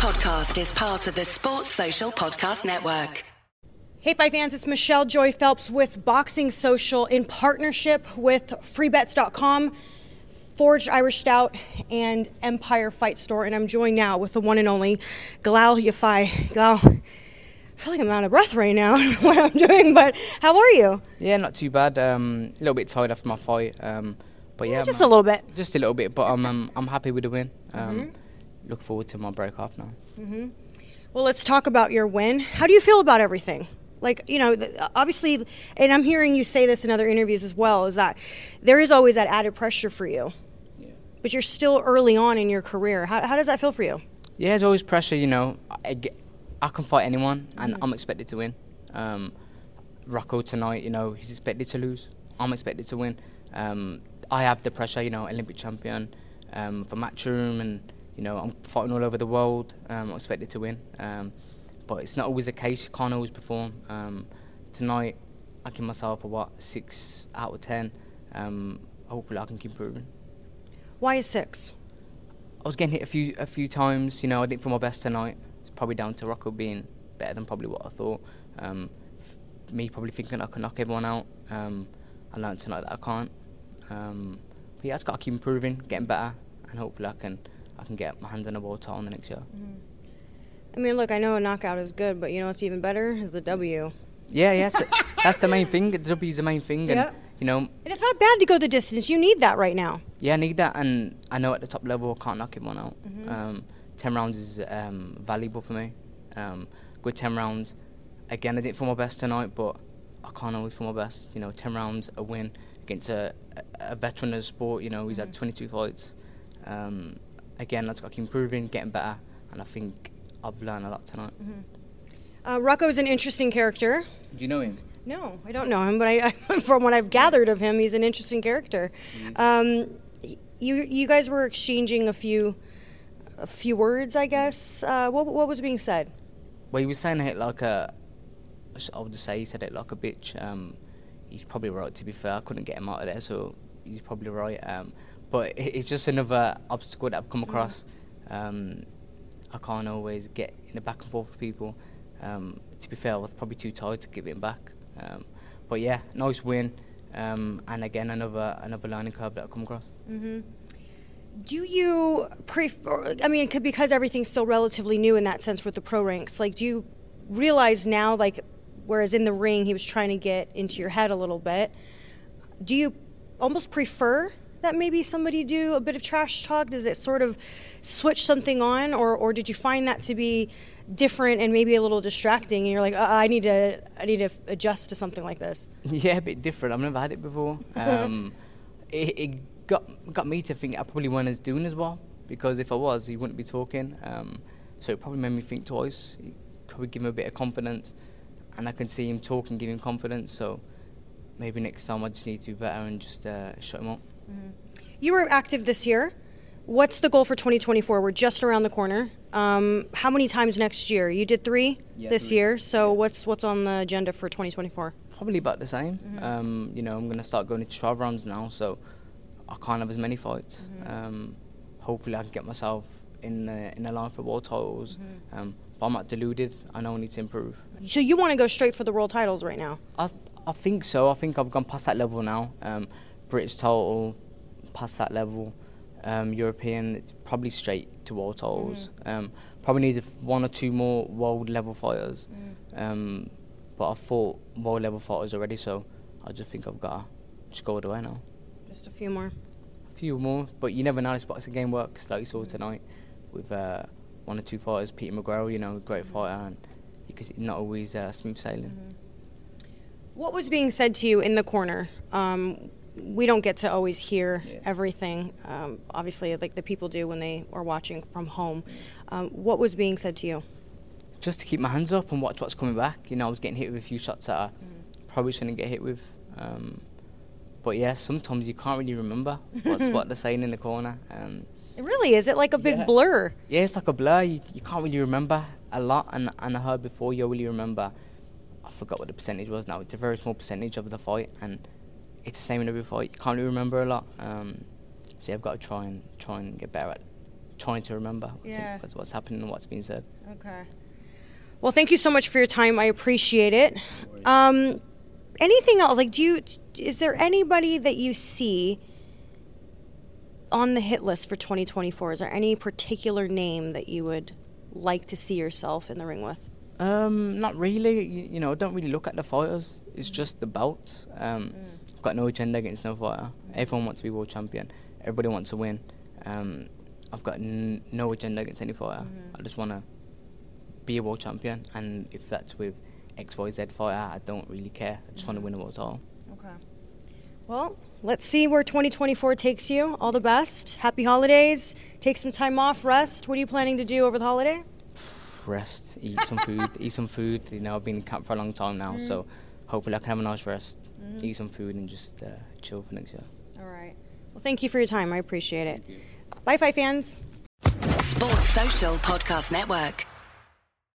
podcast is part of the Sports Social Podcast Network. Hey, Fight fans, it's Michelle Joy Phelps with Boxing Social in partnership with freebets.com, Forged Irish Stout, and Empire Fight Store. And I'm joined now with the one and only Galal Yafai. Galal, I feel like I'm out of breath right now what I'm doing, but how are you? Yeah, not too bad. Um, a little bit tired after my fight. Um, but yeah, just man, a little bit. Just a little bit, but I'm um, I'm happy with the win. Um, Mm-hmm. Look forward to my break off now. Well, let's talk about your win. How do you feel about everything? Like, you know, obviously, and I'm hearing you say this in other interviews as well, is that there is always that added pressure for you. Yeah. But you're still early on in your career. How, how does that feel for you? Yeah, there's always pressure. You know, I, get, I can fight anyone, and I'm expected to win. Um, Rocco tonight, you know, he's expected to lose. I'm expected to win. Um, I have the pressure, you know, Olympic champion um, for Matchroom, and you know, I'm fighting all over the world. Um, I'm expected to win, um, but it's not always the case. You can't always perform. Um, tonight, I give myself a what six out of ten. Um, hopefully, I can keep improving. Why is six? I was getting hit a few a few times. You know, I didn't feel my best tonight. It's probably down to Rocco being better than probably what I thought. Um, f- me probably thinking I can knock everyone out. Um, I learned tonight that I can't. Um, but yeah, I just got to keep improving, getting better, and hopefully I can I can get my hands on the world title in the next year. I mean, look, I know a knockout is good, but you know what's even better is the W. Yeah, yeah, so that's the main thing. The W is the main thing, and Yeah. you know, And it's not bad to go the distance. You need that right now. yeah, I need that, and I know at the top level I can't knock everyone out. Um, ten rounds is um, valuable for me. Um, good ten rounds. Again, I didn't feel my best tonight, but I can't always feel my best. You know, ten rounds, a win against a, a a veteran of the sport. You know, he's had 22 fights. Um, again, I just got improving, getting better, and I think I've learned a lot tonight. Uh, Rocco is an interesting character. Do you know him? No, I don't know him, but I, I from what I've gathered of him, he's an interesting character. Um, you you guys were exchanging a few a few words, I guess. Uh, what what was being said? Well, he was saying it like a. I would just say he said it like a bitch. Um, he's probably right. To be fair, I couldn't get him out of there, so he's probably right. Um, but it's just another obstacle that I've come across. Um, I can't always get in the back and forth with people. Um, to be fair, I was probably too tired to give it back. Um, but yeah, nice win. Um, and again, another another learning curve that I've come across. Do you prefer? I mean, because everything's still relatively new in that sense with the pro ranks. Like, do you realize now, like, whereas in the ring he was trying to get into your head a little bit, do you almost prefer that maybe somebody do a bit of trash talk? Does it sort of switch something on, or or did you find that to be different and maybe a little distracting? And you're like, uh, I need to, I need to f- adjust to something like this. Yeah, a bit different. I've never had it before. Um, it, it got got me to think I probably wasn't as doing as well because if I was, he wouldn't be talking. Um, so it probably made me think twice. It probably give him a bit of confidence, and I can see him talking, give him confidence. So maybe next time I just need to be better and just uh, shut him up. You were active this year. What's the goal for 2024? We're just around the corner. Um, how many times next year? You did three Yeah, this three. year. So what's what's on the agenda for 2024? Probably about the same. Um, you know, I'm gonna start going to 12 rounds now, so I can't have as many fights. Um, hopefully, I can get myself in the, in the line for world titles. Um, but I'm not deluded. I know I need to improve. So you want to go straight for the world titles right now? I I think so. I think I've gone past that level now. Um, British total, past that level. Um, European, it's probably straight to world titles. Um, probably need one or two more world level fighters. Um, but I've fought world level fighters already, so I just think I've got to just go all the way now. Just a few more. A few more, but you never know. This boxing game works, like you saw tonight with uh, one or two fighters. Peter McGrail, you know, great fighter, and because not always uh, smooth sailing. What was being said to you in the corner? We don't get to always hear everything. Um, obviously, like the people do when they are watching from home. Um, what was being said to you? just to keep my hands up and watch what's coming back. You know, I was getting hit with a few shots that I probably shouldn't get hit with. Um, but yeah, sometimes you can't really remember what's what they're saying in the corner. Um, It really is. It like a big Yeah. blur. yeah, it's like a blur. You, you can't really remember a lot. And, and I heard before you really remember. I forgot what the percentage was now. It's a very small percentage of the fight, and it's the same in every fight. You can't really remember a lot. Um, so yeah, I've got to try and try and get better at trying to remember what's, in- what's, what's happening and what's being said. Okay. Well, thank you so much for your time. I appreciate it. Um, anything else? Like, do you? Is there anybody that you see on the hit list for 2024? Is there any particular name that you would like to see yourself in the ring with? Um, not really. You, you know, don't really look at the fighters. It's just the belt. Um, I've got no agenda against no fighter. Everyone wants to be world champion. Everybody wants to win. Um, I've got n- no agenda against any fighter. Mm-hmm. I just want to be a world champion, and if that's with X, Y, Z fighter, I don't really care. I just want to mm-hmm. win a world title. Okay. Well, let's see where 2024 takes you. All the best. Happy holidays. Take some time off, rest. What are you planning to do over the holiday? Rest, eat some food, eat some food. You know, I've been in camp for a long time now, so mm-hmm. Hopefully I can have a nice rest, eat some food, and just uh, chill for next year. All right. Well, thank you for your time. I appreciate it. Bye, Fight fans. Sports Social Podcast Network.